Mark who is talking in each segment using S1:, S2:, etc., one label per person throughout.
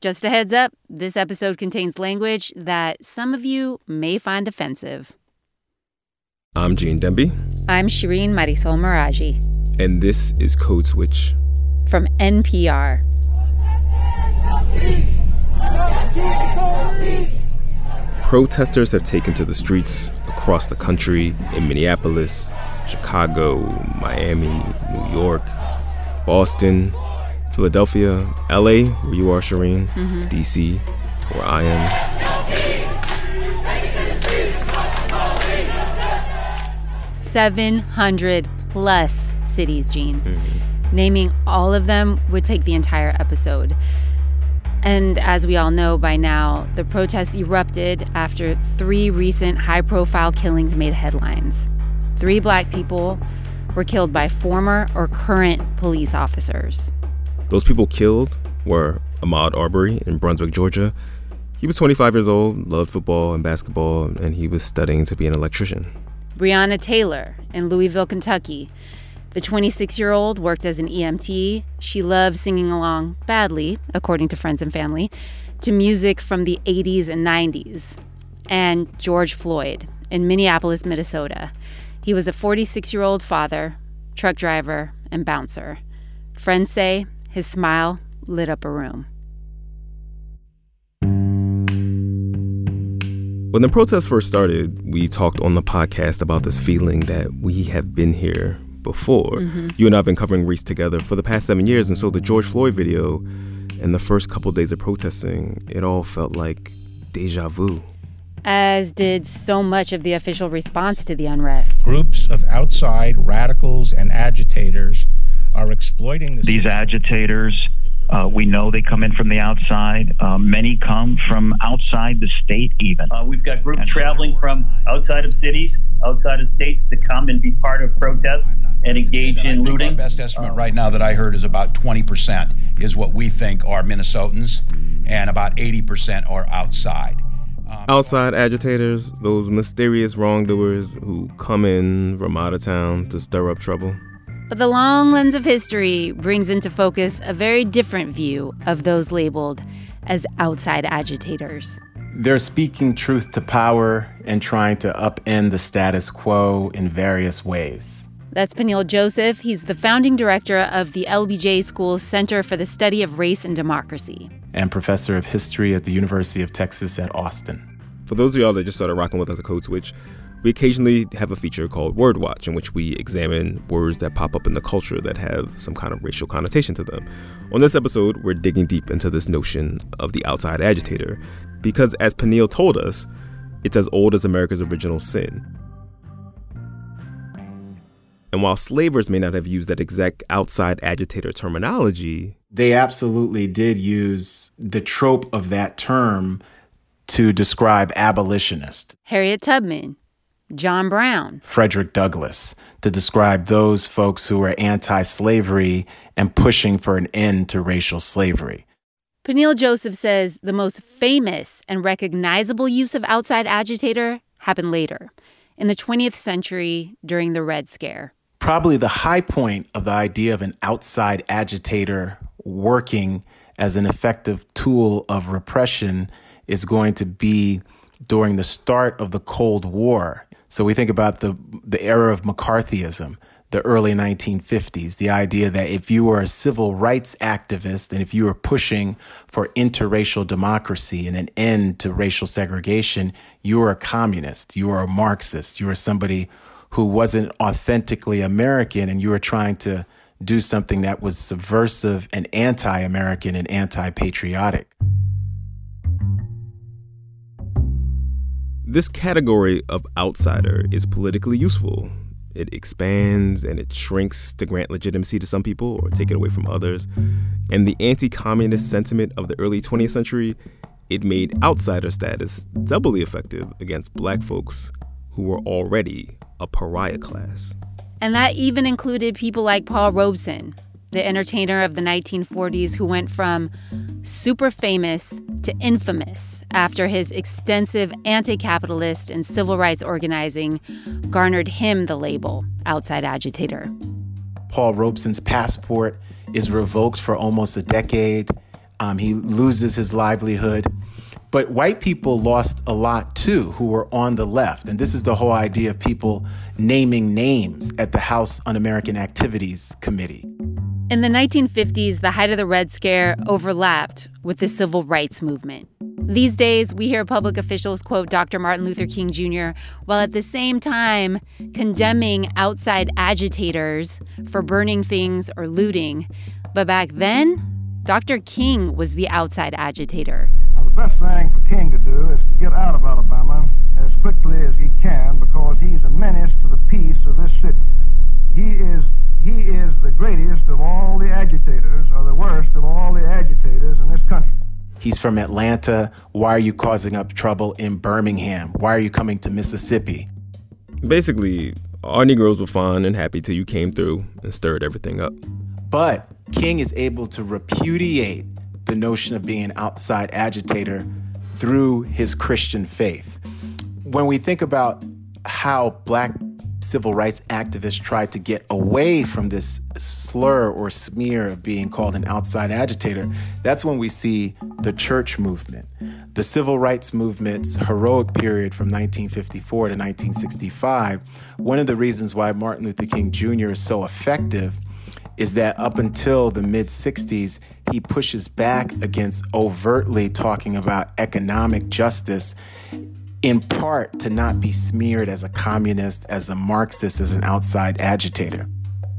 S1: Just a heads up this episode contains language that some of you may find offensive.
S2: I'm Gene Demby.
S1: I'm Shireen Marisol Meraji.
S2: And this is Code Switch
S1: from NPR.
S2: Protesters have taken to the streets across the country in Minneapolis, Chicago, Miami, New York, Boston, Philadelphia, LA, where you are, Shireen, mm-hmm. DC, where I am.
S1: Seven hundred plus cities, Gene. Mm-hmm. Naming all of them would take the entire episode. And as we all know by now, the protests erupted after three recent high profile killings made headlines. Three black people were killed by former or current police officers.
S2: Those people killed were Ahmaud Arbery in Brunswick, Georgia. He was 25 years old, loved football and basketball, and he was studying to be an electrician.
S1: Breonna Taylor in Louisville, Kentucky. The 26 year old worked as an EMT. She loved singing along badly, according to friends and family, to music from the 80s and 90s. And George Floyd in Minneapolis, Minnesota. He was a 46 year old father, truck driver, and bouncer. Friends say his smile lit up a room.
S2: When the protests first started, we talked on the podcast about this feeling that we have been here before. Mm-hmm. You and I have been covering race together for the past seven years, and so the George Floyd video and the first couple of days of protesting, it all felt like deja vu.
S1: As did so much of the official response to the unrest.
S3: Groups of outside radicals and agitators are exploiting
S4: the these agitators. Uh, we know they come in from the outside. Uh, many come from outside the state, even.
S5: Uh, we've got groups and traveling from outside of cities, outside of states to come and be part of protests and engage in looting.
S3: Our best estimate right now that I heard is about 20% is what we think are Minnesotans, and about 80% are outside.
S2: Um, outside agitators, those mysterious wrongdoers who come in from out of town to stir up trouble.
S1: But the long lens of history brings into focus a very different view of those labeled as outside agitators.
S6: They're speaking truth to power and trying to upend the status quo in various ways.
S1: That's Peniel Joseph. He's the founding director of the LBJ School's Center for the Study of Race and Democracy,
S6: and professor of history at the University of Texas at Austin.
S2: For those of y'all that just started rocking with us at Code Switch, we occasionally have a feature called Word Watch, in which we examine words that pop up in the culture that have some kind of racial connotation to them. On this episode, we're digging deep into this notion of the outside agitator, because as Peniel told us, it's as old as America's original sin. And while slavers may not have used that exact outside agitator terminology,
S6: they absolutely did use the trope of that term to describe abolitionists.
S1: Harriet Tubman, John Brown,
S6: Frederick Douglass, to describe those folks who were anti slavery and pushing for an end to racial slavery.
S1: Peniel Joseph says the most famous and recognizable use of outside agitator happened later, in the 20th century during the Red Scare.
S6: Probably the high point of the idea of an outside agitator working as an effective tool of repression is going to be during the start of the Cold War so we think about the the era of McCarthyism, the early 1950s, the idea that if you were a civil rights activist and if you were pushing for interracial democracy and an end to racial segregation, you were a communist, you were a Marxist, you were somebody who wasn't authentically American and you were trying to do something that was subversive and anti-American and anti-patriotic.
S2: This category of outsider is politically useful. It expands and it shrinks to grant legitimacy to some people or take it away from others. And the anti communist sentiment of the early 20th century, it made outsider status doubly effective against black folks who were already a pariah class.
S1: And that even included people like Paul Robeson, the entertainer of the 1940s who went from super famous to infamous after his extensive anti capitalist and civil rights organizing garnered him the label outside agitator.
S6: Paul Robeson's passport is revoked for almost a decade. Um, he loses his livelihood. But white people lost a lot too who were on the left. And this is the whole idea of people naming names at the House Un American Activities Committee.
S1: In the 1950s, the height of the Red Scare overlapped with the civil rights movement. These days, we hear public officials quote Dr. Martin Luther King Jr., while at the same time condemning outside agitators for burning things or looting. But back then, Dr. King was the outside agitator.
S7: Now, the best thing for King to do is to get out of Alabama as quickly as he can because he's a menace to the peace of this city. He is he is the greatest of all the agitators, or the worst of all the agitators in this country.
S6: He's from Atlanta. Why are you causing up trouble in Birmingham? Why are you coming to Mississippi?
S2: Basically, our Negroes were fine and happy till you came through and stirred everything up.
S6: But King is able to repudiate the notion of being an outside agitator through his Christian faith. When we think about how black civil rights activists tried to get away from this slur or smear of being called an outside agitator, that's when we see the church movement. The civil rights movement's heroic period from 1954 to 1965, one of the reasons why Martin Luther King Jr. is so effective is that up until the mid 60s, he pushes back against overtly talking about economic justice in part to not be smeared as a communist, as a Marxist, as an outside agitator.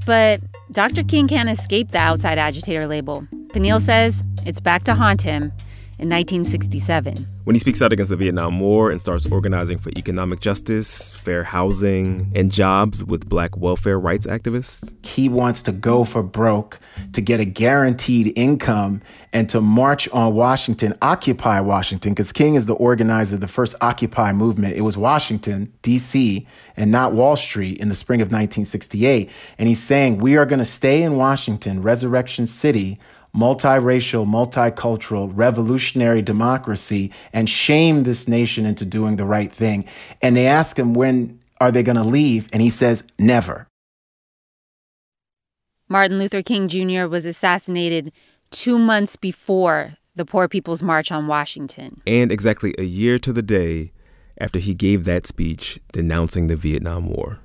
S1: But Dr. King can't escape the outside agitator label. Peniel says it's back to haunt him in 1967.
S2: When he speaks out against the Vietnam War and starts organizing for economic justice, fair housing, and jobs with black welfare rights activists,
S6: he wants to go for broke to get a guaranteed income and to march on Washington, occupy Washington, because King is the organizer of the first Occupy movement. It was Washington, D.C., and not Wall Street in the spring of 1968. And he's saying, We are going to stay in Washington, Resurrection City multiracial, multicultural, revolutionary democracy and shame this nation into doing the right thing. And they ask him, when are they going to leave? And he says, never.
S1: Martin Luther King Jr. was assassinated two months before the Poor People's March on Washington.
S2: And exactly a year to the day after he gave that speech denouncing the Vietnam War.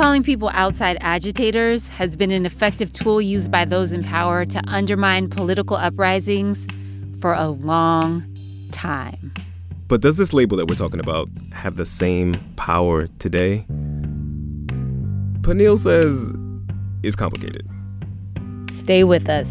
S1: Calling people outside agitators has been an effective tool used by those in power to undermine political uprisings for a long time.
S2: But does this label that we're talking about have the same power today? Peniel says it's complicated.
S1: Stay with us.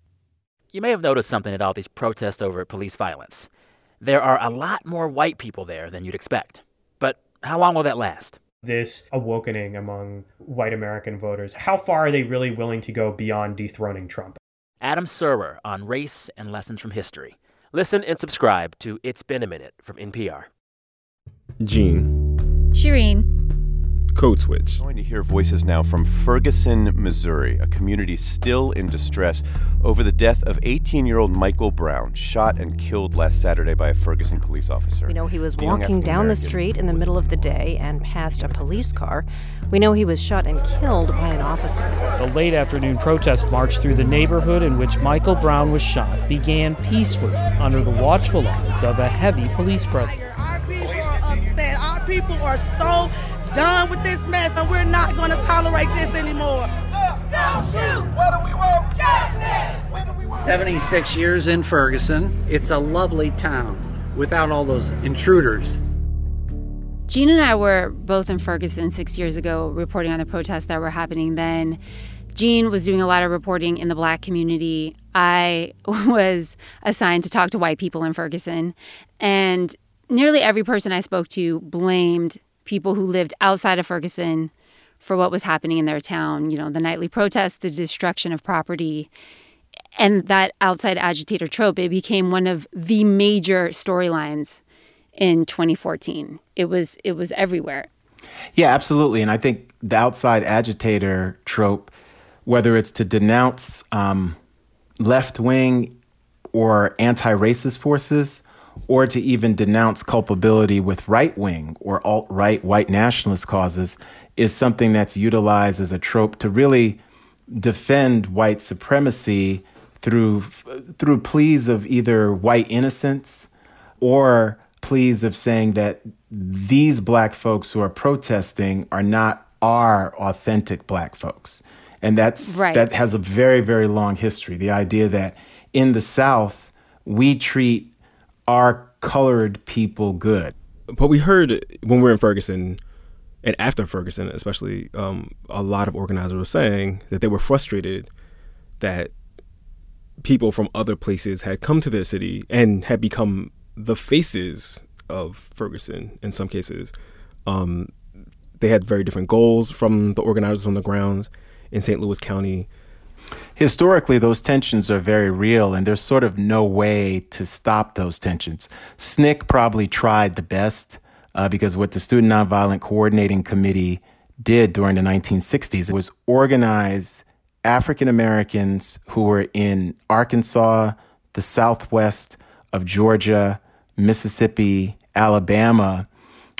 S8: You may have noticed something at all these protests over police violence. There are a lot more white people there than you'd expect. But how long will that last?
S9: This awakening among white American voters, how far are they really willing to go beyond dethroning Trump?
S8: Adam Serwer on race and lessons from history.
S10: Listen and subscribe to It's Been a Minute from NPR.
S2: Gene.
S1: Shireen.
S2: Code Switch.
S11: We're going to hear voices now from Ferguson, Missouri, a community still in distress over the death of 18 year old Michael Brown, shot and killed last Saturday by a Ferguson police officer.
S12: We know he was the walking down the street in the middle of the day and passed a police car. We know he was shot and killed by an officer.
S13: A late afternoon protest march through the neighborhood in which Michael Brown was shot began peacefully under the watchful eyes of a heavy police presence.
S14: Our people are upset. Our people are so done with this mess, and we're not going to tolerate this anymore.
S15: Don't shoot! What do we want? Justice!
S16: 76 years in Ferguson. It's a lovely town without all those intruders.
S1: Gene and I were both in Ferguson six years ago reporting on the protests that were happening then. Gene was doing a lot of reporting in the black community. I was assigned to talk to white people in Ferguson. And nearly every person I spoke to blamed people who lived outside of Ferguson for what was happening in their town. You know, the nightly protests, the destruction of property, and that outside agitator trope. It became one of the major storylines in 2014. It was it was everywhere.
S6: Yeah, absolutely. And I think the outside agitator trope, whether it's to denounce um, left wing or anti racist forces, or to even denounce culpability with right wing or alt right white nationalist causes, is something that's utilized as a trope to really defend white supremacy through through pleas of either white innocence or pleas of saying that these black folks who are protesting are not our authentic black folks. And that's right. that has a very very long history. The idea that in the South we treat our colored people good.
S2: But we heard when we were in Ferguson and after Ferguson, especially, um, a lot of organizers were saying that they were frustrated that people from other places had come to their city and had become the faces of Ferguson in some cases. Um, they had very different goals from the organizers on the ground in St. Louis County.
S6: Historically, those tensions are very real, and there's sort of no way to stop those tensions. SNCC probably tried the best uh, because what the Student Nonviolent Coordinating Committee did during the 1960s was organize African Americans who were in Arkansas, the southwest of Georgia, Mississippi, Alabama,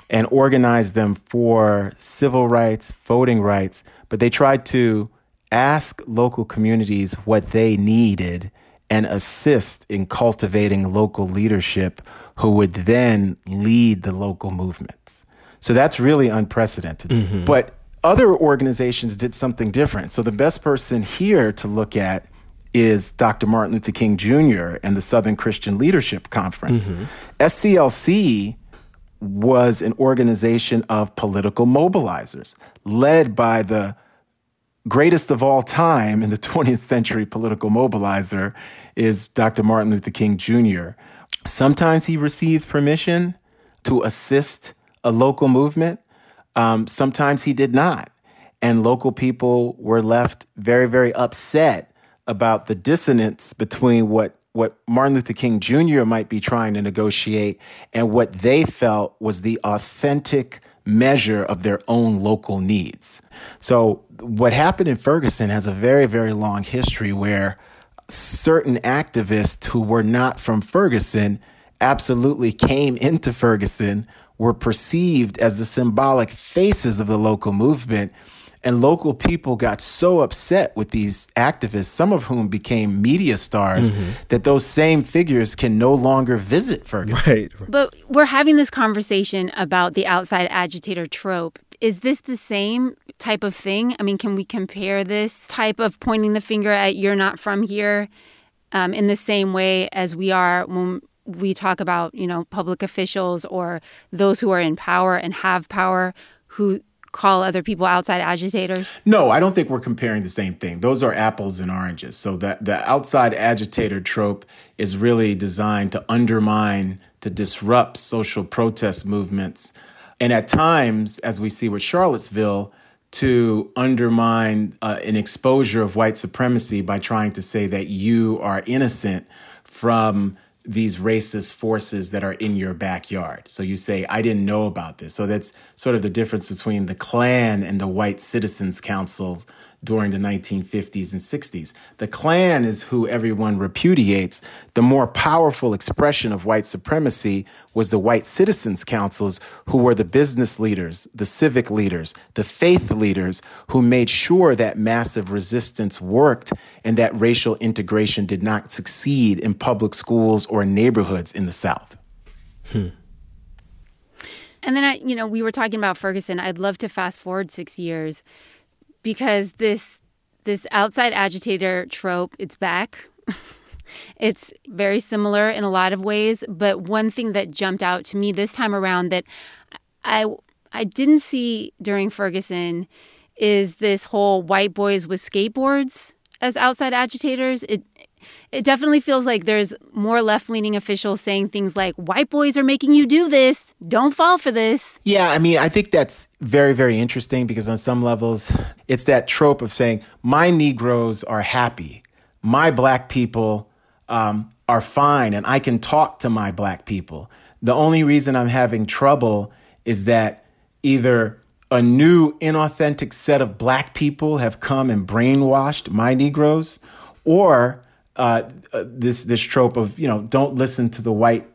S6: and organize them for civil rights, voting rights, but they tried to ask local communities what they needed and assist in cultivating local leadership who would then lead the local movements. So that's really unprecedented. Mm-hmm. But other organizations did something different. So the best person here to look at is Dr. Martin Luther King Jr. and the Southern Christian Leadership Conference. Mm-hmm. SCLC was an organization of political mobilizers led by the greatest of all time in the 20th century political mobilizer is Dr. Martin Luther King Jr. Sometimes he received permission to assist a local movement. Um, sometimes he did not. And local people were left very, very upset about the dissonance between what, what Martin Luther King Jr. might be trying to negotiate and what they felt was the authentic measure of their own local needs. So, what happened in Ferguson has a very, very long history where certain activists who were not from Ferguson absolutely came into Ferguson, were perceived as the symbolic faces of the local movement. And local people got so upset with these activists, some of whom became media stars, mm-hmm. that those same figures can no longer visit Ferguson.
S2: Right.
S1: But we're having this conversation about the outside agitator trope. Is this the same type of thing? I mean, can we compare this type of pointing the finger at you're not from here um, in the same way as we are when we talk about, you know, public officials or those who are in power and have power who call other people outside agitators?
S6: No, I don't think we're comparing the same thing. Those are apples and oranges. So that the outside agitator trope is really designed to undermine, to disrupt social protest movements. And at times, as we see with Charlottesville, to undermine uh, an exposure of white supremacy by trying to say that you are innocent from these racist forces that are in your backyard. So you say, I didn't know about this. So that's sort of the difference between the Klan and the white citizens councils during the 1950s and 60s. The Klan is who everyone repudiates. The more powerful expression of white supremacy was the white citizens councils, who were the business leaders, the civic leaders, the faith leaders, who made sure that massive resistance worked and that racial integration did not succeed in public schools or neighborhoods in the South. Hmm.
S1: And then I, you know, we were talking about Ferguson. I'd love to fast forward six years because this this outside agitator trope it's back it's very similar in a lot of ways but one thing that jumped out to me this time around that I I didn't see during Ferguson is this whole white boys with skateboards as outside agitators. It it definitely feels like there's more left leaning officials saying things like, white boys are making you do this. Don't fall for this.
S6: Yeah, I mean, I think that's very, very interesting because on some levels, it's that trope of saying, my Negroes are happy, my black people um, are fine, and I can talk to my black people. The only reason I'm having trouble is that either a new inauthentic set of black people have come and brainwashed my Negroes, or uh, this this trope of you know don't listen to the white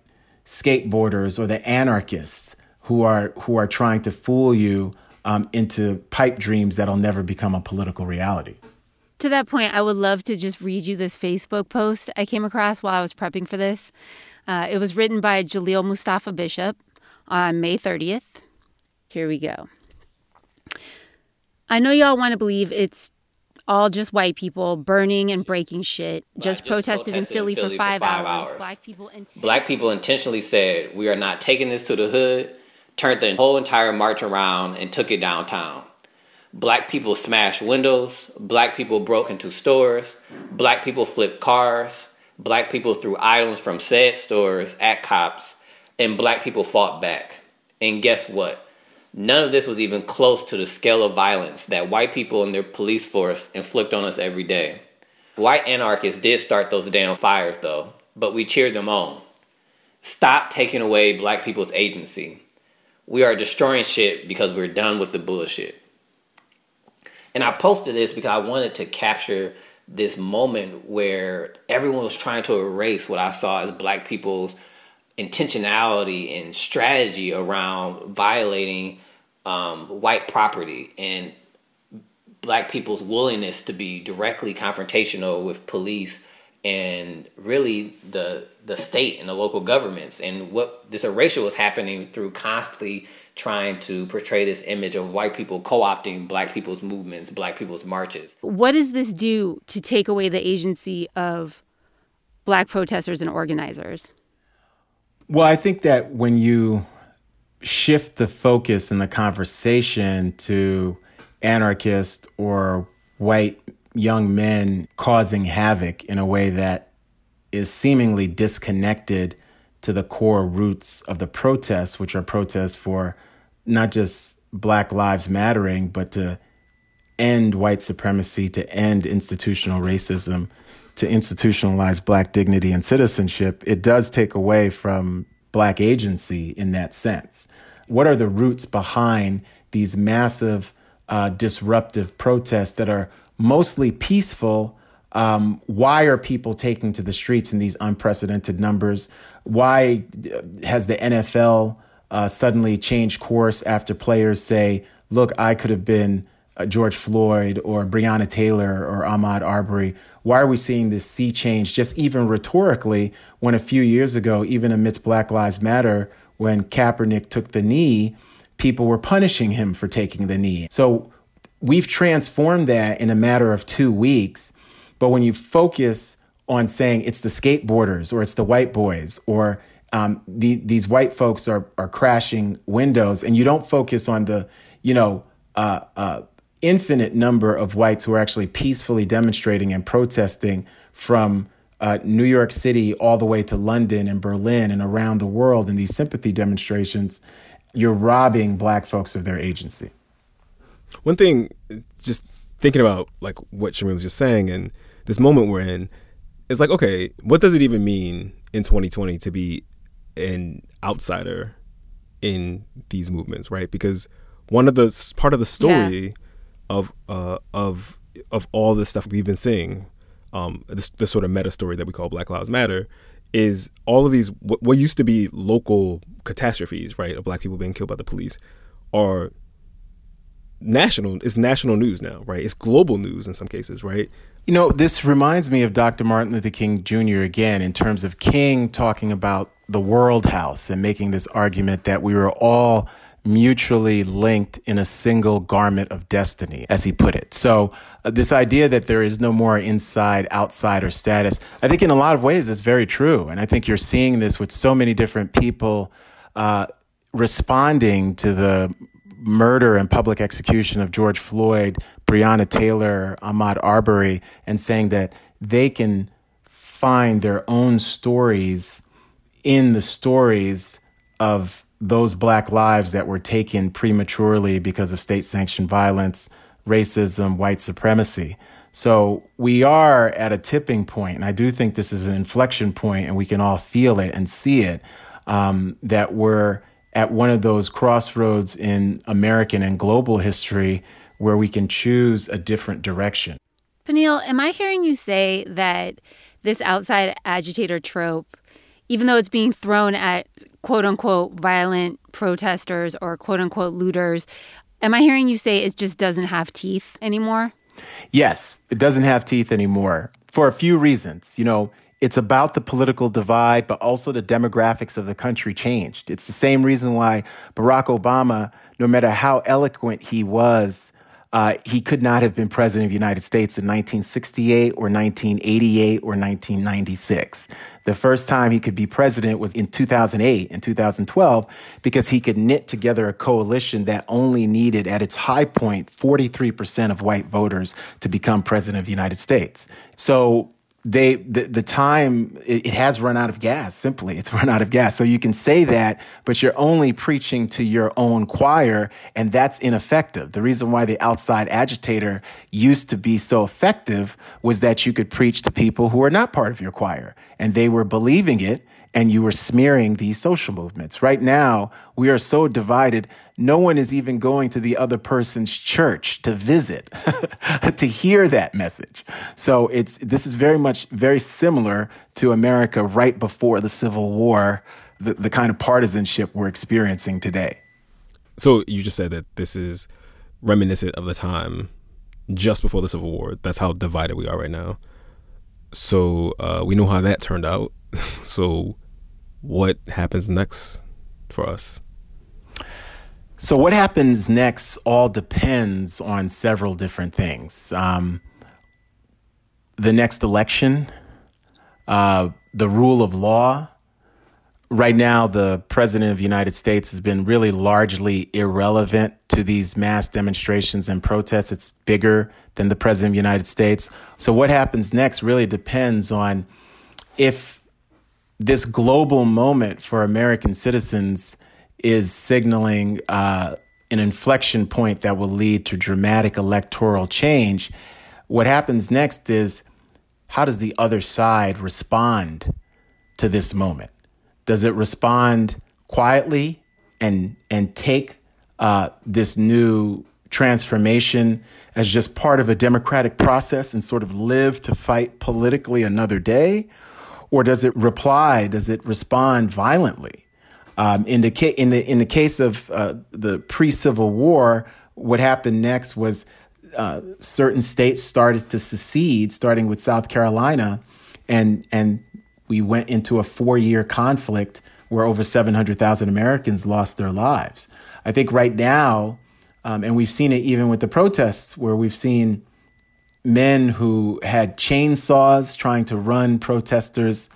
S6: skateboarders or the anarchists who are who are trying to fool you um, into pipe dreams that'll never become a political reality.
S1: To that point, I would love to just read you this Facebook post I came across while I was prepping for this. Uh, it was written by Jaleel Mustafa Bishop on May 30th. Here we go. I know y'all want to believe it's all just white people burning and breaking shit. Just, just protested, protested, in Philly, in Philly for, five for, five hours. hours.
S16: Black people, Black people intentionally said, "We are not taking this to the hood." Turned the whole entire march around and took it downtown. Black people smashed windows. Black people broke into stores. Black people flipped cars. Black people threw items from said stores at cops. And black people fought back. And guess what? None of this was even close to the scale of violence that white people and their police force inflict on us every day. White anarchists did start those damn fires, though, but we cheered them on. Stop taking away black people's agency. We are destroying shit because we're done with the bullshit. And I posted this because I wanted to capture this moment where everyone was trying to erase what I saw as black people's intentionality and strategy around violating um, white property and black people's willingness to be directly confrontational with police and really the the state and the local governments. And what this erasure was happening through constantly trying to portray this image of white people co-opting black people's movements black people's marches.
S1: What does this do to take away the agency of black protesters and organizers?
S6: Well i think that when you shift the focus in the conversation to anarchist or white young men causing havoc in a way that is seemingly disconnected to the core roots of the protests, which are protests for not just Black Lives Mattering, but to end white supremacy, to end institutional racism, to institutionalize Black dignity and citizenship, it does take away from Black agency in that sense. What are the roots behind these massive uh, disruptive protests that are mostly peaceful? Um, why are people taking to the streets in these unprecedented numbers? Why uh, has the NFL uh, suddenly changed course after players say, look, I could have been uh, George Floyd or Breonna Taylor or Ahmaud Arbery? Why are we seeing this sea change just even rhetorically when a few years ago, even amidst Black Lives Matter, when Kaepernick took the knee, people were punishing him for taking the knee. So we've transformed that in a matter of two weeks. But when you focus on saying it's the skateboarders or it's the white boys or um, the, these white folks are, are crashing windows and you don't focus on the, you know, uh, uh, infinite number of whites who are actually peacefully demonstrating and protesting from uh, New York City all the way to London and Berlin and around the world in these sympathy demonstrations, you're robbing black folks of their agency.
S2: One thing, just thinking about like what Shamim was just saying and this moment we're in, it's like, okay, what does it even mean in 2020 to be an outsider in these movements, right? Because one of the part of the story yeah. of uh, of of all the stuff we've been seeing, um, this this sort of meta story that we call Black Lives Matter, is all of these what, what used to be local catastrophes, right, of black people being killed by the police, are national. It's national news now, right? It's global news in some cases, right?
S6: You know, this reminds me of Dr. Martin Luther King Jr. again in terms of King talking about the world house and making this argument that we were all mutually linked in a single garment of destiny, as he put it. So, uh, this idea that there is no more inside outsider status, I think in a lot of ways is very true. And I think you're seeing this with so many different people uh, responding to the murder and public execution of George Floyd, Breonna Taylor, Ahmaud Arbery, and saying that they can find their own stories in the stories of those black lives that were taken prematurely because of state sanctioned violence, racism, white supremacy. So we are at a tipping point, and I do think this is an inflection point, and we can all feel it and see it. Um, that we're at one of those crossroads in American and global history where we can choose a different direction.
S1: Peniel, am I hearing you say that this outside agitator trope, even though it's being thrown at quote unquote violent protesters or quote unquote looters, am I hearing you say it just doesn't have teeth anymore?
S6: Yes, it doesn't have teeth anymore for a few reasons. You know, it's about the political divide, but also the demographics of the country changed. It's the same reason why Barack Obama, no matter how eloquent he was, uh, he could not have been president of the United States in 1968 or 1988 or 1996. The first time he could be president was in 2008 and 2012 because he could knit together a coalition that only needed, at its high point, 43% of white voters to become president of the United States. So they the, the time it, it, has run out of gas simply. It's run out of gas. So you can say that but you're only preaching to your own choir and that's ineffective. The reason why the outside agitator used to be so effective was that you could preach to people who are not part of your choir and they were believing it and you were smearing these social movements. Right now, we are so divided, no one is even going to the other person's church to visit, to hear that message. So it's this is very much very similar to America right before the Civil War, the, the kind of partisanship we're experiencing today.
S2: So you just said that this is reminiscent of the time just before the Civil War. That's how divided we are right now. So uh, we know how that turned out. so what happens next for us?
S6: So, what happens next all depends on several different things. Um, the next election, uh, the rule of law. Right now, the president of the United States has been really largely irrelevant to these mass demonstrations and protests. It's bigger than the president of the United States. So, what happens next really depends on if this global moment for American citizens is signaling uh, an inflection point that will lead to dramatic electoral change. What happens next is how does the other side respond to this moment? Does it respond quietly and and take uh, this new transformation as just part of a democratic process and sort of live to fight politically another day? or does it reply? Does it respond violently? Um, in the ca- in the in the case of uh, the pre Civil War, what happened next was uh, certain states started to secede, starting with South Carolina, and and we went into a four year conflict where over seven hundred thousand Americans lost their lives. I think right now, um, and we've seen it even with the protests, where we've seen men who had chainsaws trying to run protesters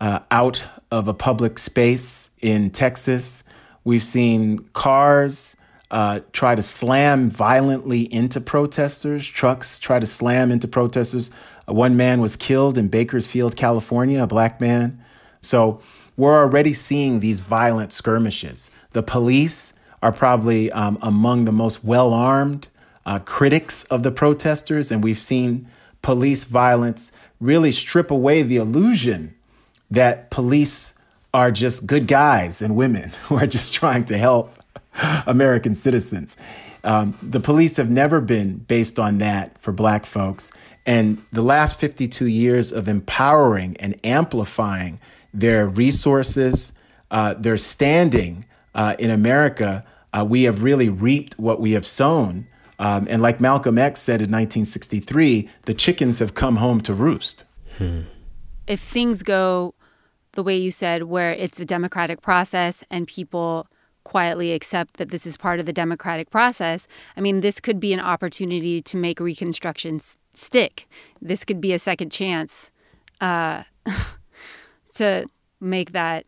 S6: uh, out of a public space in Texas. We've seen cars uh, try to slam violently into protesters, trucks try to slam into protesters. Uh, one man was killed in Bakersfield, California, a black man. So we're already seeing these violent skirmishes. The police are probably um, among the most well armed uh, critics of the protesters, and we've seen police violence really strip away the illusion that police are just good guys and women who are just trying to help American citizens. Um, the police have never been based on that for black folks. And the last 52 years of empowering and amplifying their resources, uh, their standing uh, in America, uh, we have really reaped what we have sown. Um, and like Malcolm X said in 1963, the chickens have come home to roost.
S1: Hmm. If things go the way you said, where it's a democratic process and people quietly accept that this is part of the democratic process, I mean, this could be an opportunity to make Reconstruction stick. This could be a second chance uh, to make that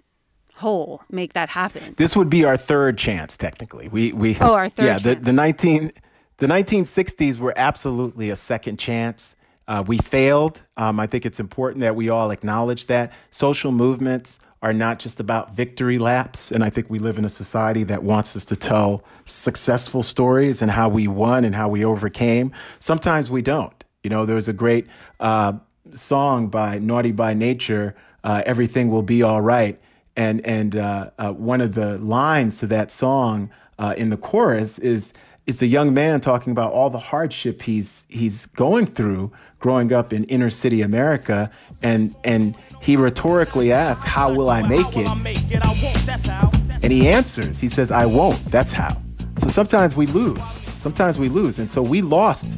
S1: whole, make that happen.
S6: This would be our third chance, technically. We we
S1: oh our third.
S6: Yeah,
S1: the
S6: the nineteen the nineteen sixties were absolutely a second chance. Uh, we failed. Um, I think it's important that we all acknowledge that social movements are not just about victory laps. And I think we live in a society that wants us to tell successful stories and how we won and how we overcame. Sometimes we don't. You know, there's a great uh, song by Naughty by Nature, uh, "Everything Will Be All Right," and and uh, uh one of the lines to that song uh, in the chorus is it's a young man talking about all the hardship he's he's going through growing up in inner city America, and and he rhetorically asks, "How will I make it?" And he answers, he says, "I won't. That's how." So sometimes we lose. Sometimes we lose, and so we lost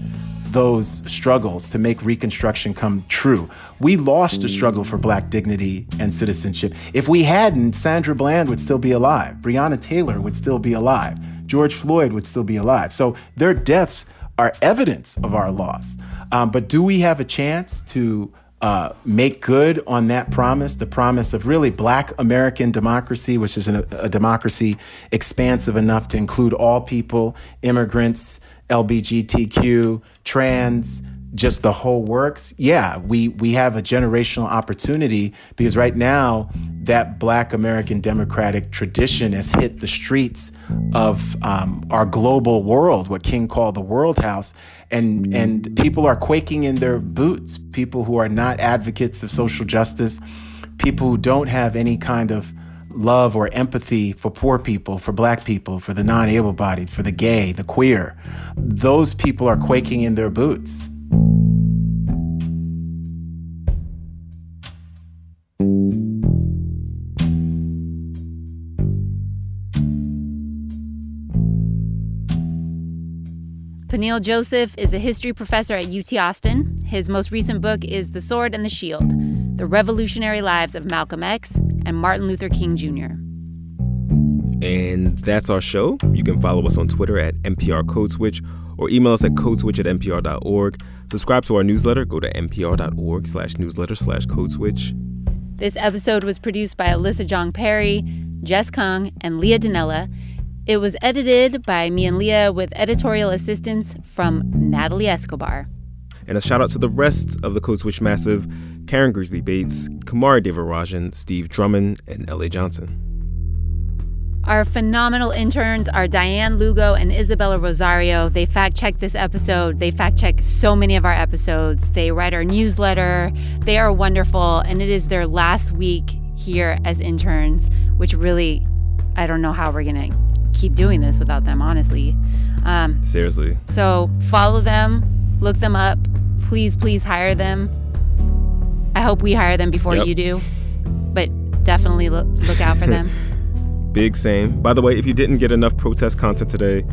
S6: those struggles to make Reconstruction come true. We lost the struggle for black dignity and citizenship. If we hadn't, Sandra Bland would still be alive. Breonna Taylor would still be alive. George Floyd would still be alive. So their deaths are evidence of our loss. Um, but do we have a chance to uh, make good on that promise, the promise of really black American democracy, which is a, a democracy expansive enough to include all people, immigrants, LBGTQ, trans, just the whole works, yeah, we we have a generational opportunity because right now that Black American democratic tradition has hit the streets of um, our global world, what King called the World House, and and people are quaking in their boots. People who are not advocates of social justice, people who don't have any kind of love or empathy for poor people, for black people, for the non able bodied, for the gay, the queer. Those people are quaking in their boots.
S1: Peniel Joseph is a history professor at UT Austin. His most recent book is The Sword and the Shield The Revolutionary Lives of Malcolm X and Martin Luther King Jr.
S2: And that's our show. You can follow us on Twitter at NPR Code Switch or email us at codeswitch at npr.org. Subscribe to our newsletter. Go to npr.org slash newsletter slash codeswitch.
S1: This episode was produced by Alyssa Jeong Perry, Jess Kung, and Leah Donnella. It was edited by me and Leah with editorial assistance from Natalie Escobar.
S2: And a shout out to the rest of the Code Switch Massive Karen Grigsby Bates, Kumari Devarajan, Steve Drummond, and L.A. Johnson.
S1: Our phenomenal interns are Diane Lugo and Isabella Rosario. They fact check this episode. They fact check so many of our episodes. They write our newsletter. They are wonderful. And it is their last week here as interns, which really, I don't know how we're going to keep doing this without them, honestly.
S2: Um, Seriously.
S1: So follow them, look them up. Please, please hire them. I hope we hire them before yep. you do, but definitely look, look out for them.
S2: Big same. By the way, if you didn't get enough protest content today,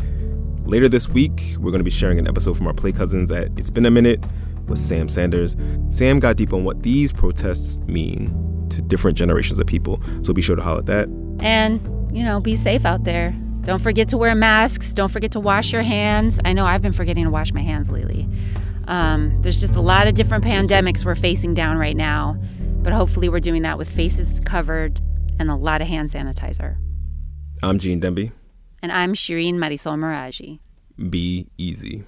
S2: later this week, we're going to be sharing an episode from our Play Cousins at It's Been a Minute with Sam Sanders. Sam got deep on what these protests mean to different generations of people, so be sure to holler at that.
S1: And, you know, be safe out there. Don't forget to wear masks. Don't forget to wash your hands. I know I've been forgetting to wash my hands lately. Um, there's just a lot of different pandemics we're facing down right now, but hopefully we're doing that with faces covered and a lot of hand sanitizer.
S2: I'm Gene Demby.
S1: And I'm Shireen Marisol Meraji.
S2: Be easy.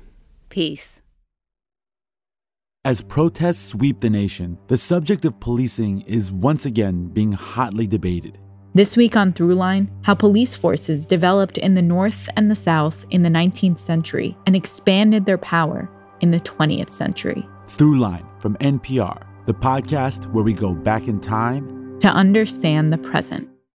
S1: Peace.
S17: As protests sweep the nation, the subject of policing is once again being hotly debated.
S18: This week on Throughline, how police forces developed in the North and the South in the 19th century and expanded their power in the 20th century.
S17: Throughline from NPR, the podcast where we go back in time
S18: to understand the present.